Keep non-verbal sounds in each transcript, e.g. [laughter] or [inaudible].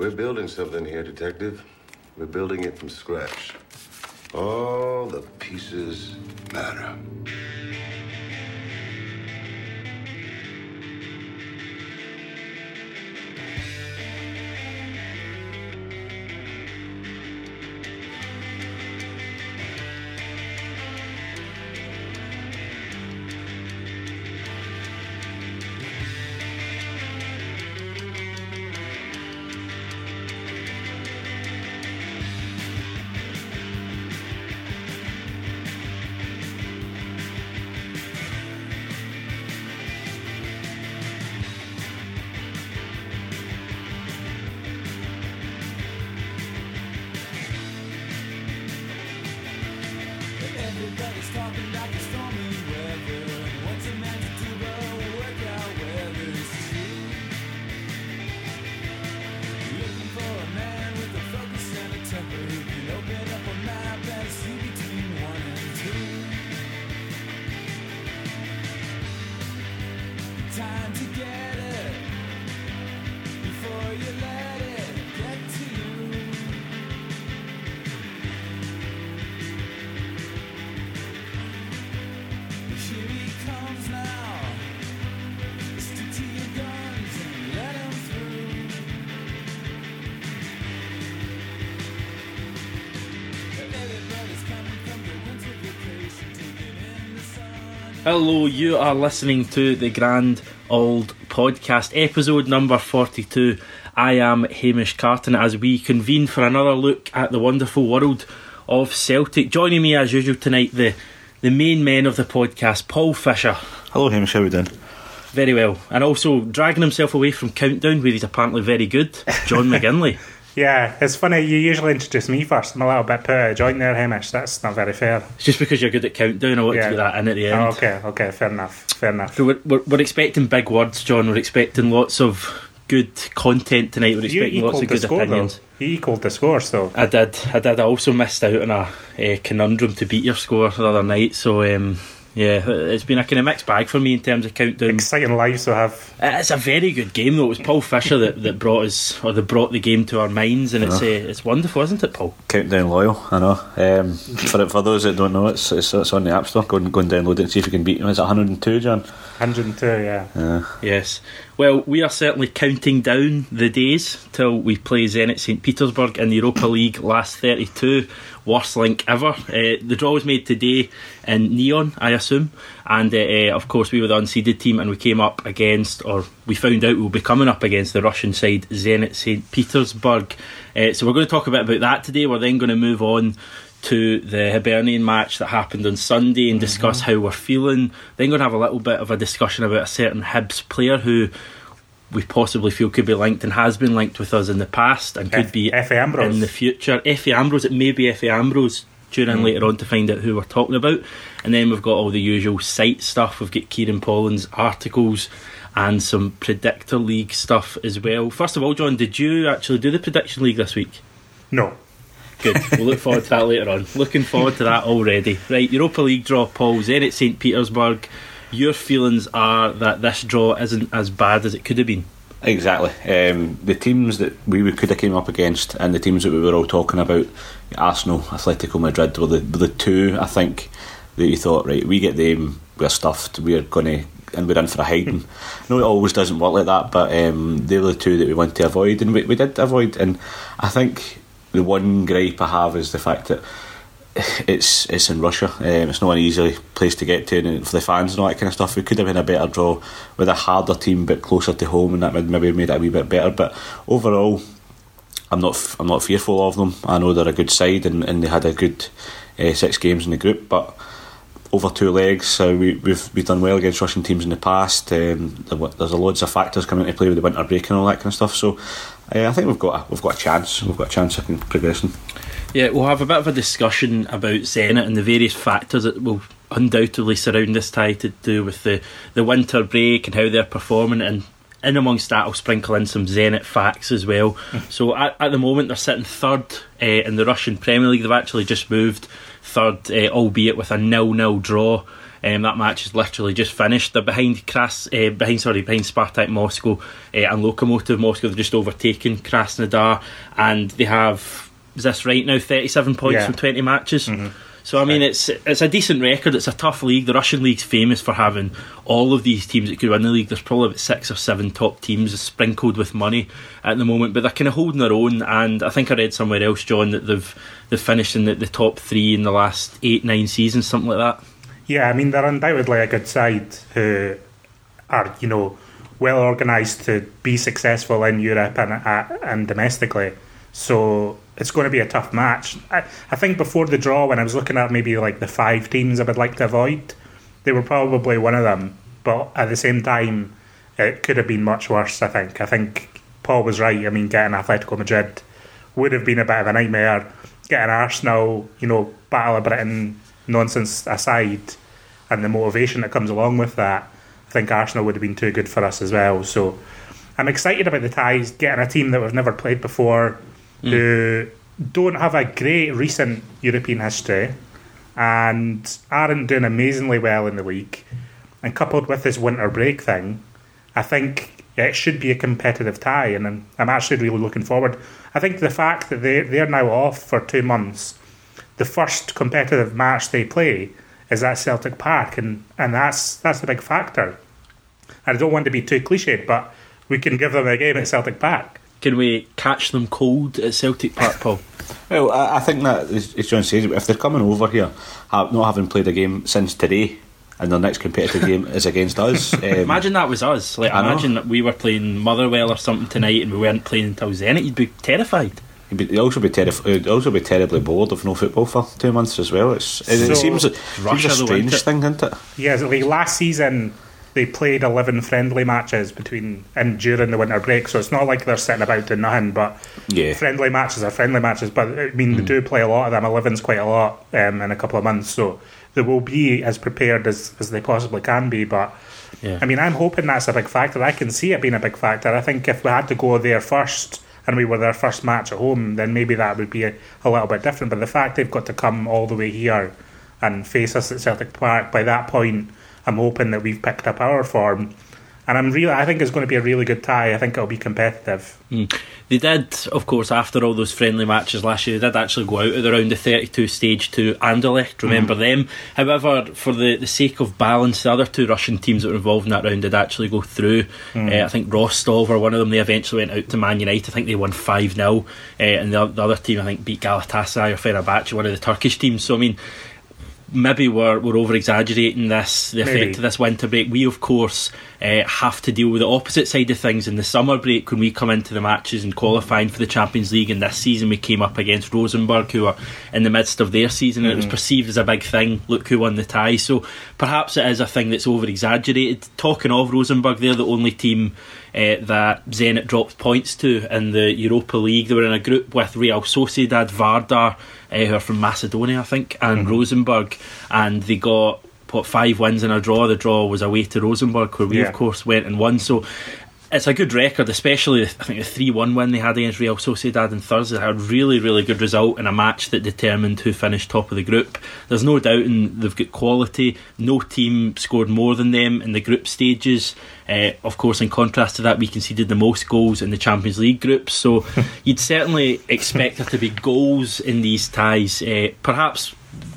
We're building something here, Detective. We're building it from scratch. All the pieces matter. Hello, you are listening to the Grand Auld Podcast, episode number 42. I am Hamish Carton as we convene for another look at the wonderful world of Celtic. Joining me as usual tonight, the, the main men of the podcast, Paul Fisher. Hello, Hamish. How are we doing? Very well. And also dragging himself away from Countdown, where he's apparently very good, John [laughs] McGinley. Yeah, it's funny. You usually introduce me first. I'm a little bit put out of joint there, Hamish. That's not very fair. It's just because you're good at Countdown, I want Yeah. to get that in at the end. Oh, okay, okay, fair enough. Fair enough. So we're, we're, we're expecting big words, John. We're expecting lots of good content tonight. We're You expecting lots of good score, opinions. though. You equalled the score, so I did. I did. I also missed out on a, uh conundrum to beat your score the other night. So um, yeah, it's been a kind of mixed bag for me in terms of countdown. exciting lives to have. It's a very good game though. It was Paul Fisher that, that brought us or that brought the game to our minds, and it's uh, it's wonderful, isn't it, Paul? Countdown loyal. I know. Um, for for those that don't know, it's it's, it's on the App Store. Go and go and download it and see if you can beat him. Is it 102, John? 102, yeah. Yeah. Yes. Well, we are certainly counting down the days till we play Zenit St Petersburg in the Europa League last 32. Worst link ever. Uh, the draw was made today in Nyon, I assume. And uh, uh, of course, we were the unseeded team and we came up against, or we found out we'll be coming up against the Russian side, Zenit St Petersburg. Uh, so we're going to talk a bit about that today. We're then going to move on to the Hibernian match that happened on Sunday and discuss mm-hmm. how we're feeling. Then going to have a little bit of a discussion about a certain Hibs player who we possibly feel could be linked and has been linked with us in the past and could F- be Efe Ambrose. in the future. Efe Ambrose, it may be Efe Ambrose. Tune in mm-hmm. later on to find out who we're talking about. And then we've got all the usual site stuff. We've got Kieran Pollan's articles and some Predictor League stuff as well. First of all, John, did you actually do the Prediction League this week? No. Good. We'll look forward to that later on. Looking forward to that already. Right, Europa League draw, Paul. Zenit St Petersburg. Your feelings are that this draw isn't as bad as it could have been. Exactly. Um, the teams that we could have came up against, and the teams that we were all talking about, Arsenal, Atletico Madrid, were the were the two I think that you thought, right, we get them, we're stuffed, we're gonna. And we're in for a hiding. [laughs] no, it always doesn't work like that, but um, they were the two that we wanted to avoid, and we, we did avoid. And I think the one gripe I have is the fact that it's it's in Russia. Um, it's not an easy place to get to, and for the fans and all that kind of stuff, we could have been a better draw with a harder team, but closer to home, and that maybe made it a wee bit better. But overall, I'm not I'm not fearful of them. I know they're a good side, and, and they had a good uh, six games in the group, but. Over two legs, uh, we, we've we've done well against Russian teams in the past. Um, there's a loads of factors coming into play with the winter break and all that kind of stuff. So, uh, I think we've got a, we've got a chance. We've got a chance of progressing. Yeah, we'll have a bit of a discussion about Zenit and the various factors that will undoubtedly surround this tie to do with the, the winter break and how they're performing and in amongst that, I'll sprinkle in some Zenit facts as well. so at, at the moment, they're sitting third uh, in the Russian Premier League. They've actually just moved third, uh, albeit with a nil-nil draw. Um, that match is literally just finished. They're behind Kras, uh, behind sorry, behind Spartak Moscow uh, and Lokomotiv Moscow. They've just overtaken Krasnodar, and they have is this right now? Thirty-seven points Yeah. from twenty matches. So I mean, it's it's a decent record. It's a tough league. The Russian league's famous for having all of these teams that could win the league. There's probably about six or seven top teams sprinkled with money at the moment, but they're kind of holding their own. And I think I read somewhere else, John, that they've they've finished in the, the top three in the last eight nine seasons, something like that. Yeah, I mean they're undoubtedly a good side who are you know well organised to be successful in Europe and uh, and domestically. So it's going to be a tough match. I, I think before the draw, when I was looking at maybe like the five teams I would like to avoid, they were probably one of them. But at the same time, it could have been much worse. I think. I think Paul was right. I mean, getting Atletico Madrid would have been a bit of a nightmare. Getting Arsenal, you know, Battle of Britain nonsense aside, and the motivation that comes along with that, I think Arsenal would have been too good for us as well. So I'm excited about the ties, getting a team that we've never played before, hmm. who don't have a great recent European history and aren't doing amazingly well in the league. And coupled with this winter break thing, I think it should be a competitive tie, and I'm, I'm actually really looking forward. I think the fact that they they're now off for two months, the first competitive match they play is at Celtic Park, and, and that's that's a big factor. And I don't want to be too cliched, but we can give them a game at Celtic Park. Can we catch them cold at Celtic Park, Paul? [laughs] Well, I, I think that, as, as John says, if they're coming over here, ha not having played a game since today, and their next competitive game is against us, [laughs] um, Imagine that was us. Like, I know. imagine that we were playing Motherwell or something tonight, and we weren't playing until Zenit. You'd be terrified. You'd be- you'd also be terrif- you'd also be terribly bored of no football for two months as well. It's, it, So- it seems, it seems a strange thing, isn't it? Yeah, like last season they played eleven friendly matches between and during the winter break, so it's not like they're sitting about doing nothing. But Yeah. friendly matches are friendly matches. But I mean, they do play a lot of them. Eleven's quite a lot um, in a couple of months, so they will be as prepared as, as they possibly can be. But Yeah. I mean, I'm hoping that's a big factor. I can see it being a big factor. I think if we had to go there first and we were their first match at home, then maybe that would be a, a little bit different. But the fact they've got to come all the way here and face us at Celtic Park, by that point, I'm hoping that we've picked up our form. And I'm really, I think it's going to be a really good tie. I think it'll be competitive. They did, of course, after all those friendly matches last year, they did actually go out at the round of 32 stage to Anderlecht, remember them. However, for the, the sake of balance, the other two Russian teams that were involved in that round did actually go through. Uh, I think Rostov or one of them, they eventually went out to Man United. I think they won 5 0. Uh, and the, the other team, I think, beat Galatasaray or Fenerbahce, one of the Turkish teams. So, I mean, maybe we're, we're over exaggerating this the Maybe. effect of this winter break. We of course uh, have to deal with the opposite side of things in the summer break when we come into the matches and qualifying for the Champions League. And this season we came up against Rosenborg, who are in the midst of their season, and it was perceived as a big thing. Look who won the tie. So perhaps it is a thing that's over exaggerated. Talking of Rosenborg, they're the only team. Uh, that Zenit dropped points to in the Europa League. They were in a group with Real Sociedad, Vardar, uh, who are from Macedonia, I think, and Rosenborg, and they got what five wins in a draw. The draw was away to Rosenborg, where we Yeah. of course went and won. So it's a good record, especially I think the three one win they had against Real Sociedad on Thursday. They had a really really good result in a match that determined who finished top of the group. There's no doubt in they've got quality. No team scored more than them in the group stages. Uh, of course, in contrast to that, we conceded the most goals in the Champions League groups. So [laughs] you'd certainly expect there to be goals in these ties. Uh, perhaps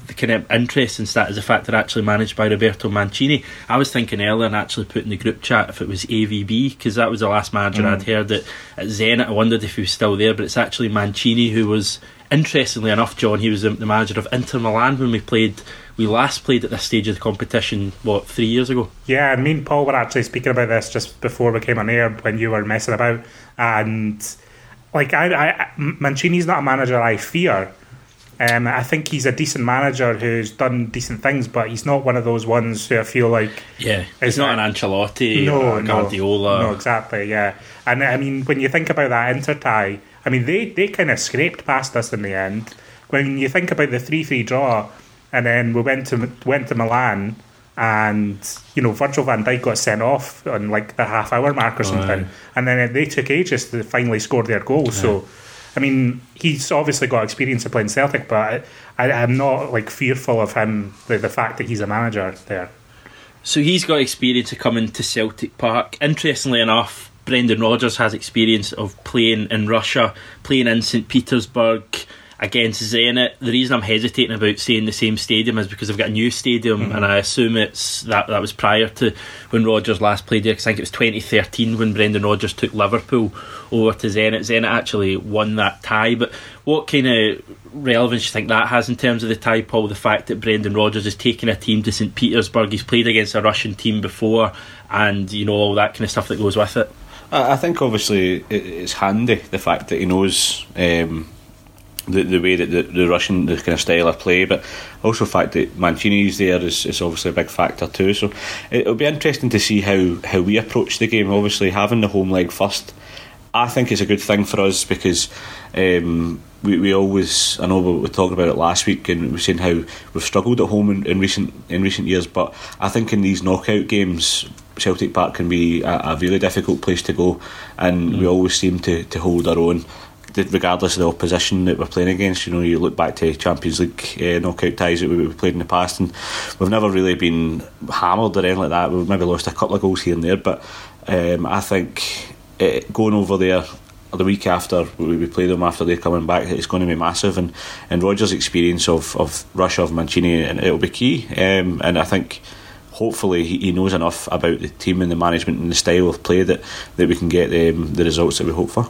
the kind of interesting stat is the fact they're actually managed by Roberto Mancini. I was thinking earlier and actually put in the group chat if it was AVB because that was the last manager I'd mm. heard that at Zenit. I wondered if he was still there, but it's actually Mancini who was. Interestingly enough, John, he was the, the manager of Inter Milan when we played. We last played at this stage of the competition. What three years ago? Yeah, me and Paul were actually speaking about this just before we came on air when you were messing about. And like, I, I Mancini's not a manager I fear. Um, I think he's a decent manager who's done decent things, but he's not one of those ones who I feel like Yeah, Is he's not an Ancelotti no, no, Guardiola. No, exactly, yeah. And I mean, when you think about that Inter tie, I mean, they, they kind of scraped past us in the end. When you think about the 3 3 draw, and then we went to went to Milan, and you know Virgil van Dijk got sent off on like the half hour mark or something, and then they took ages to finally score their goal. So, I mean, he's obviously got experience of playing Celtic, but I, I'm not like fearful of him the, the fact that he's a manager there. So he's got experience of coming to Celtic Park. Interestingly enough, Brendan Rodgers has experience of playing in Russia, playing in St Petersburg against Zenit. The reason I'm hesitating about saying the same stadium is because they've got a new stadium, and I assume it's that that was prior to when Rodgers last played there. 'cause I think it was 2013 when Brendan Rodgers took Liverpool over to Zenit. Zenit actually won that tie, but what kind of relevance do you think that has in terms of the tie, Paul? The fact that Brendan Rodgers is taking a team to St Petersburg, he's played against a Russian team before, and you know all that kind of stuff that goes with it. I I think obviously it's handy the fact that he knows um, the the way that the, the Russian the kind of style of play, but also the fact that Mancini's there is, is obviously a big factor too. So it'll be interesting to see how how we approach the game. Obviously, having the home leg first, I think is a good thing for us because. Um, we, we always I know we were talking about it last week and we were saying how we've struggled at home in, in recent in recent years but I think in these knockout games Celtic Park can be a, a really difficult place to go and we always seem to, to hold our own regardless of the opposition that we're playing against you know you look back to Champions League uh, knockout ties that we- we've played in the past and we've never really been hammered or anything like that. We've maybe lost a couple of goals here and there but um, I think uh, going over there the week after we play them after they're coming back it's going to be massive and, and Rodgers' experience of, of Russia of Mancini and it'll be key. Um, and I think hopefully he, knows enough about the team and the management and the style of play that, that we can get um, the results that we hope for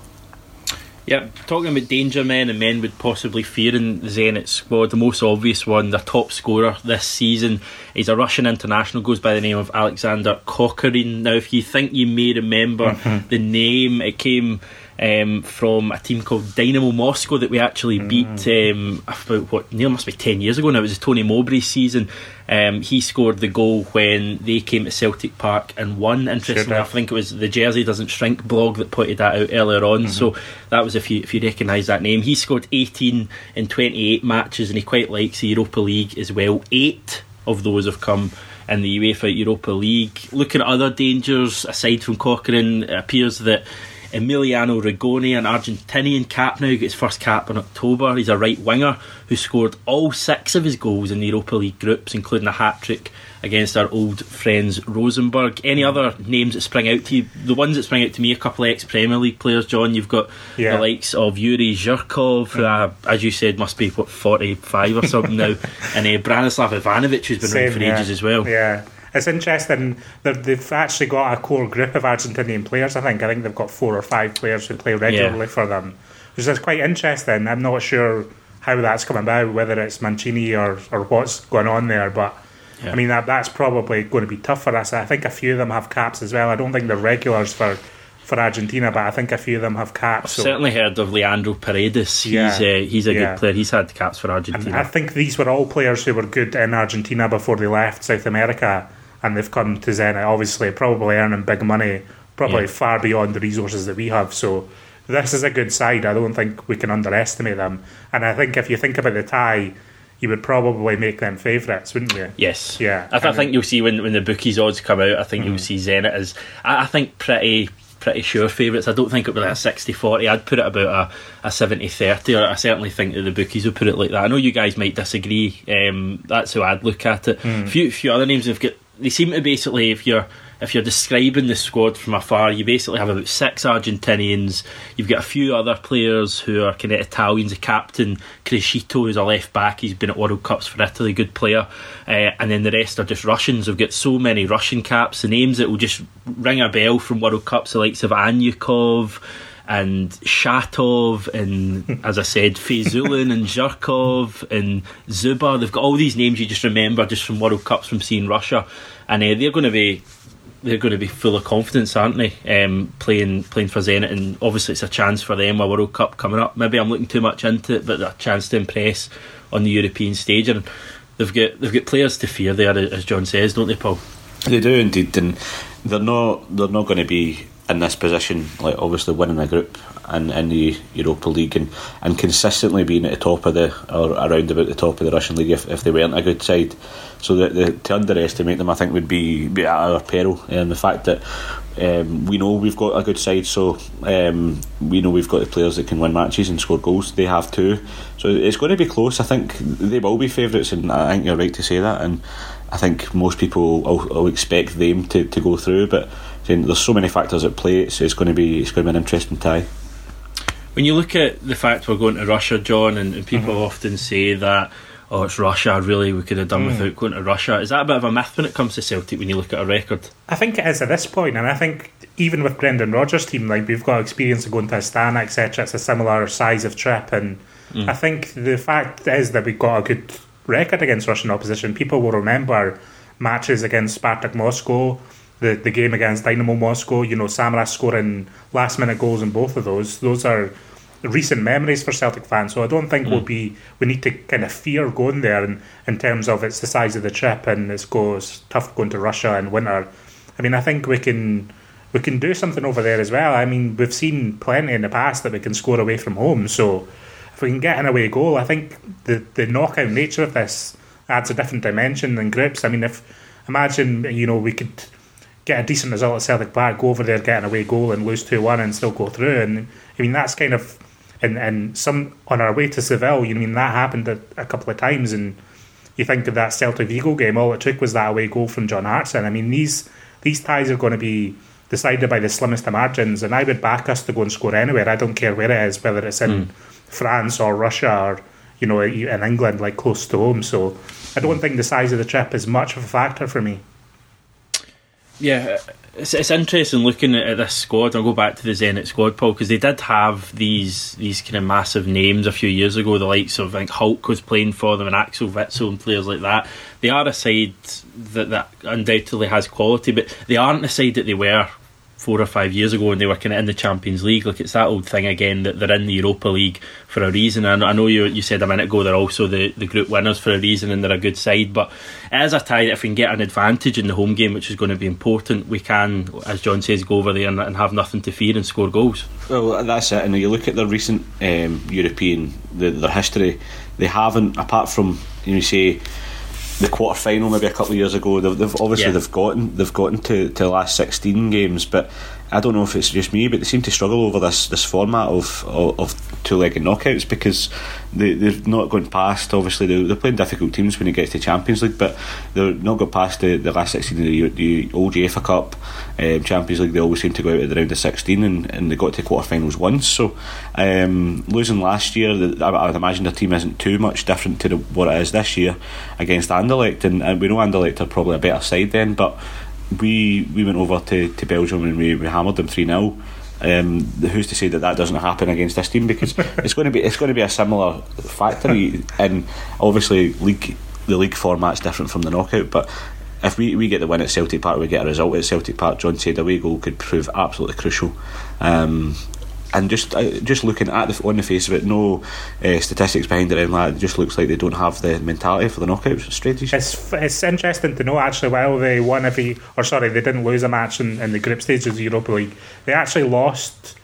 Yeah, talking about danger men and men would possibly fear in the Zenit squad. The most obvious one, their top scorer this season, is a Russian international, goes by the name of Alexander Kokorin. Now, if you think you may remember mm-hmm. the name, it came um, from a team called Dynamo Moscow that we actually beat um, about what near must be ten years ago now. It was a Tony Mowbray season. Um, he scored the goal when they came to Celtic Park and won. Interestingly, enough, I think it was the Jersey Doesn't Shrink blog that pointed that out earlier on. So that was if you if you recognise that name. He scored 18 in 28 matches, and he quite likes the Europa League as well. Eight of those have come in the UEFA Europa League. Looking at other dangers aside from Kokorin, it appears that. Emiliano Rigoni, an Argentinian cap now, got his first cap in October. He's a right winger who scored all six of his goals in the Europa League groups, including a hat trick against our old friends Rosenborg. Any other names that spring out to you? The ones that spring out to me, a couple of ex Premier League players, John. You've got Yeah. the likes of Yuri Zhirkov, who, uh, as you said, must be, what, 45 or something now, [laughs] and uh, Branislav Ivanovic, who's been around for yeah. ages as well. Yeah. It's interesting. They've, they've actually got a core group of Argentinian players. I think. I think they've got four or five players who play regularly Yeah. for them, which is quite interesting. I'm not sure how that's come about, whether it's Mancini or, or what's going on there. But Yeah. I mean, that that's probably going to be tough for us. I think a few of them have caps as well. I don't think they're regulars for for Argentina, but I think a few of them have caps. So. Certainly heard of Leandro Paredes. He's Yeah. uh, he's a Yeah. good player. He's had caps for And Argentina. I think these were all players who were good in Argentina before they left South America, and they've come to Zenit. Obviously, probably earning big money, probably Yeah. far beyond the resources that we have. So this is a good side. I don't think we can underestimate them. And I think if you think about the tie, you would probably make them favourites, wouldn't you? Yes. Yeah. I, th- I think you'll see when, when the bookies odds come out, I think you'll Mm. see Zenit as, I, I think, pretty pretty sure favourites. I don't think it'll be like a 60 40. I'd put it about a, a 70 30, or I certainly think that the bookies would put it like that. I know you guys might disagree. Um, that's how I'd look at it. Mm. A few, few other names have got, they seem to basically, if you're if you're describing the squad from afar, you basically have about six Argentinians. You've got a few other players who are kind of Italians. The captain, Criscito, who's a left back. He's been at World Cups for Italy, good player. Uh, and then the rest are just Russians. We've got so many Russian caps. The names that will just ring a bell from World Cups, the likes of Anyukov and Shatov and as I said Fayzulin and Zhirkov and Dzyuba they've got all these names you just remember just from World Cups from seeing Russia and uh, they're going to be they're going to be full of confidence, aren't they? Um, playing playing for Zenit, and obviously it's a chance for them a World Cup coming up. Maybe I'm looking too much into it, but a chance to impress on the European stage, and they've got they've got players to fear there, as John says, don't they, Paul? They do indeed, and they're not they're not going to be in this position, like obviously winning a group in, in the Europa League and, and consistently being at the top of the or around about the top of the Russian league if, if they weren't a good side. So that the, to underestimate them, I think would be, be at our peril. And the fact that um, we know we've got a good side, so um, we know we've got the players that can win matches and score goals. They have too, so it's going to be close. I think they will be favourites, and I think you're right to say that. And I think most people will, will expect them to, to go through, but saying there's so many factors at play. It's, it's going to be it's going to be an interesting tie. When you look at the fact we're going to Russia, John, and, and people Mm-hmm. often say that, oh, it's Russia, really, we could have Mm. done without going to Russia. Is that a bit of a myth when it comes to Celtic when you look at a record? I think it is at this point, and I think even with Brendan Rodgers' team, like we've got experience of going to Astana, etc. It's a similar size of trip, and I think the fact is that we've got a good record against Russian opposition. People will remember matches against Spartak Moscow, the the game against Dynamo Moscow. You know, Samaras scoring last minute goals in both of those. Those are recent memories for Celtic fans. So I don't think we'll mm. be we need to kind of fear going there in, in terms of it's the size of the trip and it's goes tough going to Russia in winter. I mean, I think we can we can do something over there as well. I mean, we've seen plenty in the past that we can score away from home. So if we can get an away goal, I think the the knockout nature of this adds a different dimension than grips. I mean, if imagine you know we could get a decent result at Celtic Park, go over there, get an away goal, and lose two one, and still go through. And I mean, that's kind of and and some on our way to Seville. You know, I mean that happened a, a couple of times, and you think of that Celta Vigo game. All it took was that away goal from John Hartson. I mean, these these ties are going to be decided by the slimmest of margins, and I would back us to go and score anywhere. I don't care where it is, whether it's in hmm. France or Russia or you know in England, like close to home. So I don't think the size of the trip is much of a factor for me. Yeah, it's, it's interesting looking at, this squad. I'll go back to the Zenit squad, Paul, because they did have these these kind of massive names a few years ago. The likes of I think Hulk was playing for them, and Axel Witsel and players like that. They are a side that that undoubtedly has quality, but they aren't the side that they were four or five years ago when they were kind of in the Champions League. Like it's that old thing again that they're in the Europa League for a reason. And I know you you said a minute ago they're also the, the group winners for a reason and they're a good side. But as a tie if we can get an advantage in the home game, which is going to be important, we can, as John says, go over there and, and have nothing to fear and score goals. Well, that's it. And you look at their recent um, European, the, their history, they haven't, apart from you know, say the quarter final maybe a couple of years ago. They've, they've obviously Yeah. they've gotten they've gotten to, to the last sixteen games, but I don't know if it's just me, but they seem to struggle over this this format of of, of two legged knockouts because they they've not gone past. Obviously, they, they're playing difficult teams when it gets to Champions League, but they're not got past the, the last sixteen of the, the old UEFA Cup, um, Champions League. They always seem to go out at the round of sixteen, and, and they got to quarterfinals once. So um, losing last year, I, I would imagine their team isn't too much different to the, what it is this year against Anderlecht, and, and we know Anderlecht are probably a better side then, but we we went over to, to Belgium and we, we hammered them three 0 um, who's to say that that doesn't happen against this team? Because [laughs] it's going to be it's going to be a similar factory, and obviously league the league format's different from the knockout. But if we, we get the win at Celtic Park, we get a result at Celtic Park. John said away goal could prove absolutely crucial. Um, and just uh, just looking at the on the face of it, no uh, statistics behind it, and that it just looks like they don't have the mentality for the knockout stages. It's it's interesting to know actually while they won every or sorry they didn't lose a match in, in the group stages of the Europa League they actually lost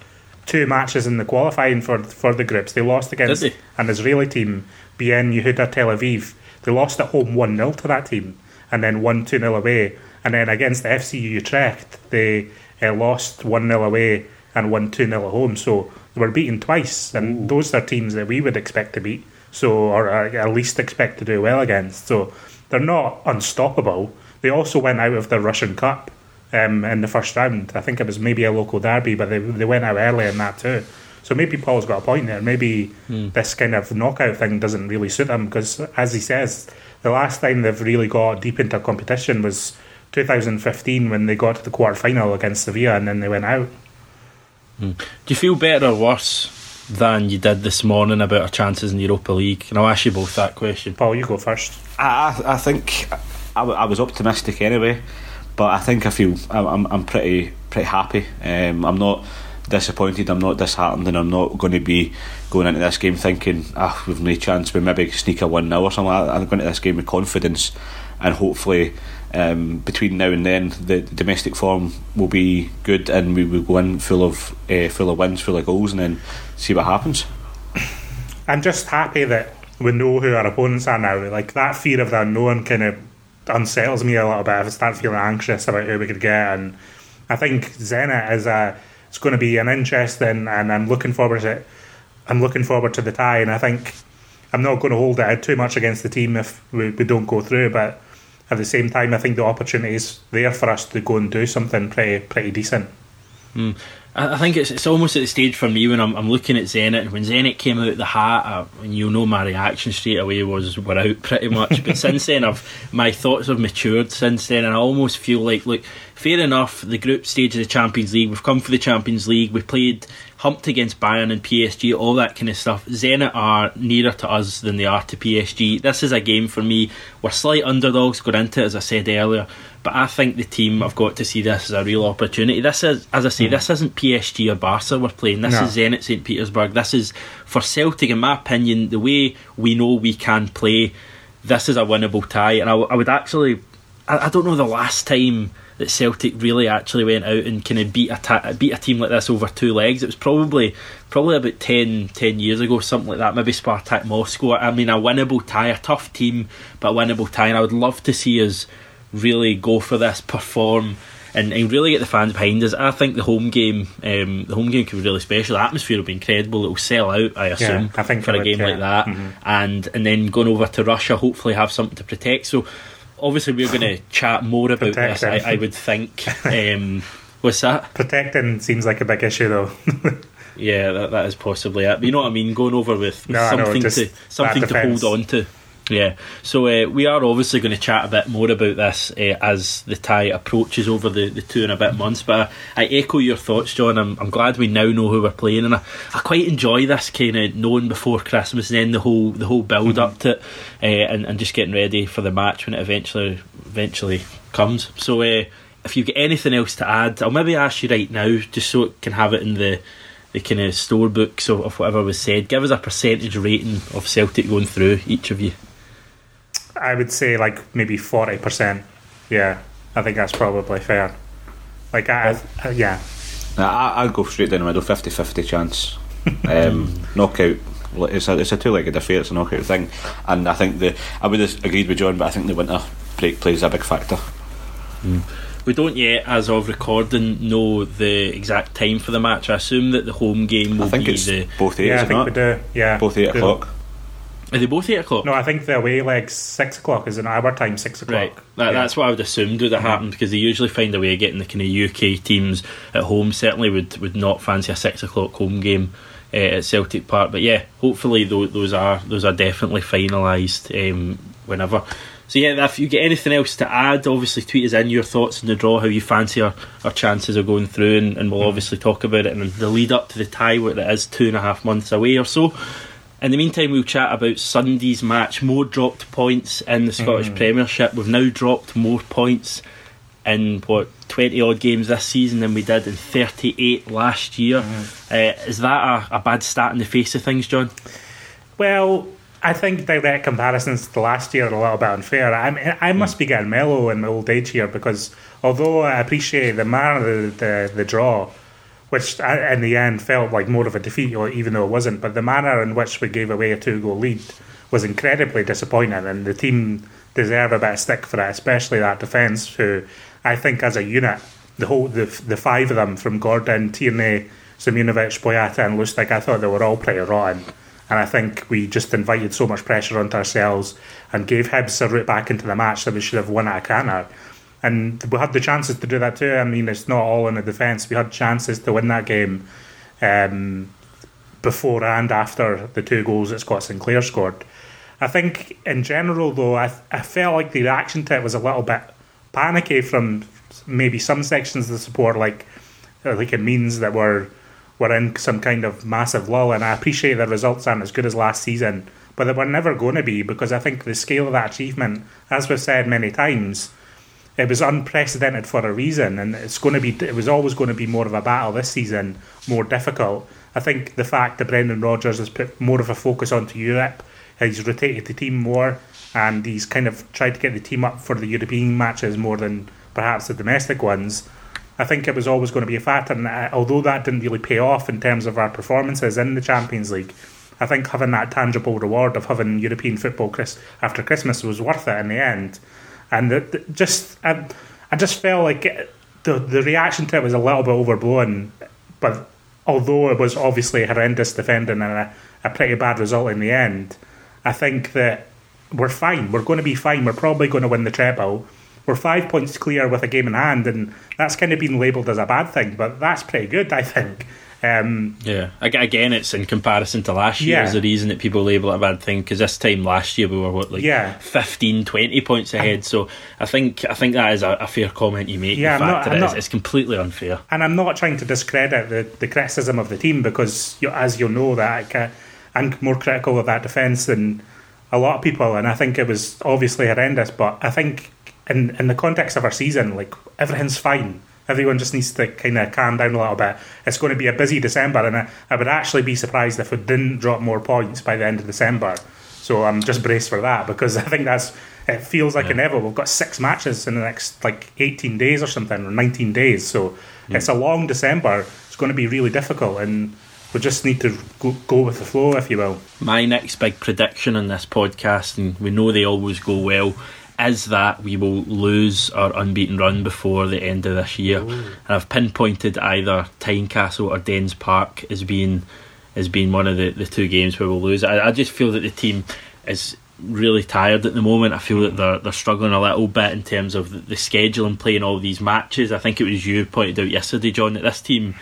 two matches in the qualifying for for the groups they lost against they? an Israeli team Bnei Yehuda Tel Aviv they lost at home 1 0 to that team and then won 2 0 away and then against the FC Utrecht they uh, lost 1 0 away and won 2 0 at home. So they were beaten twice and those are teams that we would expect to beat. So or uh, at least expect to do well against. So they're not unstoppable. They also went out of the Russian Cup um, in the first round. I think it was maybe a local derby but they, they went out early in that too. So maybe Paul's got a point there. Maybe this kind of knockout thing doesn't really suit them because as he says the last time they've really got deep into competition was 2015 when they got to the quarter final against Sevilla and then they went out Do you feel better or worse than you did this morning about our chances in the Europa League? And I'll ask you both that question. Paul you go first I, I I think I, w- I was optimistic anyway, but I think I feel I'm I'm, I'm pretty pretty happy. Um, I'm not disappointed. I'm not disheartened, and I'm not going to be going into this game thinking, ah, we've no chance. We maybe sneak a one 0 or something. I'm going into this game with confidence, and hopefully um, between now and then, the domestic form will be good, and we will go in full of uh, full of wins, full of goals, and then see what happens. I'm just happy that we know who our opponents are now. Like that fear of the unknown kind of unsettles me a little bit. I start feeling anxious about who we could get, and I think Zenit is a it's going to be an interesting, and I'm looking forward to it. I'm looking forward to the tie, and I think I'm not going to hold it out too much against the team if we, we don't go through. But at the same time, I think the opportunity is there for us to go and do something pretty pretty decent. Hmm. I I think it's it's almost at the stage for me when I'm, I'm looking at Zenit and when Zenit came out the hat, and you'll know my reaction straight away was we're out [laughs] pretty much. but since then, I've my thoughts have matured since then, and I almost feel like look, fair enough. The group stage of the Champions League, we've come for the Champions League. We played humped against Bayern and PSG, all that kind of stuff. Zenit are nearer to us than they are to PSG. This is a game for me. We're slight underdogs going into it, as I said earlier. But I think the team have got to see this as a real opportunity. This is, as I say, hmm. this isn't PSG or Barca we're playing. This No. is Zenit St Petersburg. This is for Celtic, in my opinion, the way we know we can play. This is a winnable tie, and I would actually, I, I don't know the last time that Celtic really actually went out and kind of beat a ta- beat a team like this over two legs. It was probably probably about 10, 10 years ago, something like that. Maybe Spartak Moscow. I mean, a winnable tie, a tough team, but a winnable tie. And I would love to see us really go for this, perform, and, and really get the fans behind us. I think the home game, um, the home game could be really special. The atmosphere will be incredible. It will sell out, I assume, I think for a would, game yeah. like that. Mhm. And and then going over to Russia, hopefully have something to protect. So obviously we're going to chat more about this. I, I would think. Um, [laughs] what's that? Protecting seems like a big issue though. [laughs] Yeah, that, that is possibly it. But you know what I mean? Going over with, with No, something to something to hold on to. Yeah. So uh, we are obviously going to chat a bit more about this uh, as the tie approaches over the, the two and a bit months. But I, I echo your thoughts, John. I'm, I'm glad we now know who we're playing, and I, I quite enjoy this kind of knowing before Christmas and then the whole the whole build up to it, uh, and and just getting ready for the match when it eventually eventually comes. So. Uh, if you've got anything else to add, I'll maybe ask you right now, just so it can have it in the the kind of store books of, of whatever was said. Give us a percentage rating of Celtic going through each of you. I would say like maybe forty percent. Yeah, I think that's probably fair. Like I, I yeah. I, I'd go straight down the middle, 50-50 chance. [laughs] Um, knockout. It's a, it's a two-legged affair. It's a knockout thing, and I think the I would have agreed with John, but I think the winter break plays a big factor. We don't yet, as of recording, know the exact time for the match. I assume that the home game will I think be it's the. both eight, yeah, is I think not? we do. Yeah, Both eight Good. o'clock. Are they both eight o'clock? No, I think the away leg's six o'clock. Is in our time six o'clock. Right, that, Yeah. that's what I would assumed would have happened because they usually find a way of getting the kind of UK teams at home. Certainly would would not fancy a six o'clock home game uh, at Celtic Park. But yeah, hopefully those, those are those are definitely finalised um, whenever. So yeah, if you get anything else to add, obviously tweet us in your thoughts on the draw, how you fancy our, our chances of going through, and, and we'll obviously talk about it and the lead up to the tie, where it is two and a half months away or so. In the meantime, we'll chat about Sunday's match. More dropped points in the Scottish Premiership. We've now dropped more points in what twenty odd games this season than we did in thirty eight last year. Uh, is that a, a bad stat in the face of things, John? Well, I think direct comparisons to last year are a little bit unfair. I I must be getting mellow in my old age here because although I appreciate the manner of the, the, the draw, which uh, in the end felt like more of a defeat, even though it wasn't, but the manner in which we gave away a two goal lead was incredibly disappointing, and the team deserve a bit of stick for that, especially that defence, who I think as a unit, the whole the, the five of them from Gordon, Tierney, Simunovic, Boyata, and Lustig, I thought they were all pretty rotten. And I think we just invited so much pressure onto ourselves and gave Hibs a route back into the match that we should have won at a canner. And we had the chances to do that too. I mean, it's not all in the defence. We had chances to win that game um, before and after the two goals that Scott Sinclair scored. I think in general, though, I, I felt like the reaction to it was a little bit panicky from maybe some sections of the support, like like it means that we're we're in some kind of massive lull. And I appreciate the results aren't as good as last season, but they were never going to be because I think the scale of that achievement, as we've said many times, it was unprecedented for a reason, and it's going to be. It was always going to be more of a battle this season, more difficult. I think the fact that Brendan Rodgers has put more of a focus onto Europe He's rotated the team more, and he's kind of tried to get the team up for the European matches more than perhaps the domestic ones. I think it was always going to be a factor, and uh, although that didn't really pay off in terms of our performances in the Champions League, I think having that tangible reward of having European football after Christmas was worth it in the end. And the, the- just, I, I just felt like it, the the reaction to it was a little bit overblown, but although it was obviously horrendous defending and a, a pretty bad result in the end, I think that we're fine. We're going to be fine. We're probably going to win the treble. We're five points clear with a game in hand, and that's kind of been labelled as a bad thing, but that's pretty good, I think. Um, Yeah, again, it's in comparison to last year Yeah. is the reason that people label it a bad thing because this time last year we were what like Yeah. 15, 20 points ahead. So I think I think that is a, a fair comment you make. Yeah, the I'm fact not- it is- not- it's completely unfair. and I'm not trying to discredit the, the criticism of the team because, you, as you'll know, that I'm more critical of that defence than a lot of people, and I think it was obviously horrendous. But I think in in the context of our season, like everything's fine. Everyone just needs to kind of calm down a little bit. It's going to be a busy December, and I, I would actually be surprised if we didn't drop more points by the end of December. So I'm just braced for that because [laughs] I think that's it feels like inevitable. We've got six matches in the next like 18 days or something, or 19 days. So mm. it's a long December. It's going to be really difficult, and we just need to go, go with the flow, if you will. My next big prediction on this podcast, and we know they always go well, is that we will lose our unbeaten run before the end of this year. And I've pinpointed either Tynecastle or Dens Park as being as being one of the, the two games where we'll lose. I, I just feel that the team is really tired at the moment. I feel that they're they're struggling a little bit in terms of the, the schedule and playing all these matches. I think it was you pointed out yesterday, John, that this team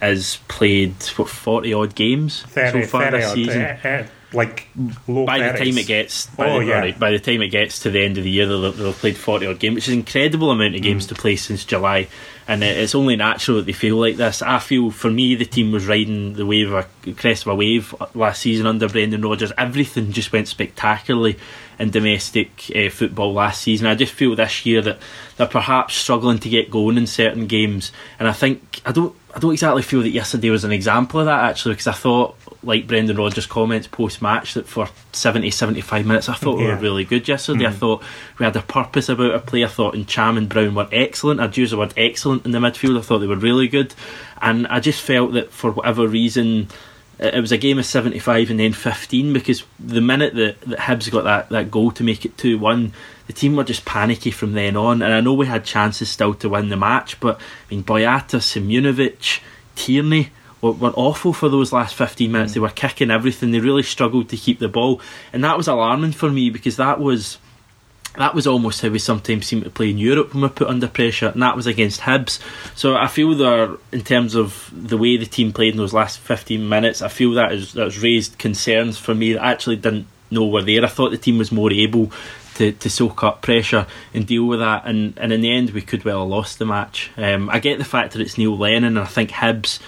has played what forty odd games 30, so far 30 this season uh, like low by the time it gets by, Oh, the, yeah. by the time it gets to the end of the year they'll, they'll have played 40 odd games which is an incredible amount of Mm. games to play since July. And it's only natural that they feel like this. I feel for me the team was riding the wave of a crest of a wave last season under Brendan Rodgers. Everything just went spectacularly in domestic uh, football last season. I just feel this year that they're perhaps struggling to get going in certain games. And I think I don't I don't exactly feel that yesterday was an example of that actually because I thought like Brendan Rodgers' comments post match that for 70 75 minutes I thought we were really good yesterday. I hmm. thought we had a purpose about our play. I thought Ntcham and Brown were excellent. I'd use the word excellent in the midfield. I thought they were really good. And I just felt that for whatever reason it it was a game of 75 and then 15 because the minute that, that Hibs got that, that goal to make it 2 1, the team were just panicky from then on. And I know we had chances still to win the match, but I mean, Boyata, Simunovic, Tierney were, were awful for those last 15 minutes. They were kicking everything, they really struggled to keep the ball. And that was alarming for me because that was that was almost how we sometimes seem to play in Europe when we're put under pressure, and that was against Hibs. So I feel there, in terms of the way the team played in those last 15 minutes, I feel that has, that has raised concerns for me that I actually didn't know were there. I thought the team was more able to, to soak up pressure and deal with that, and, and in the end, we could well have lost the match. Um, I get the fact that it's Neil Lennon, and I think Hibs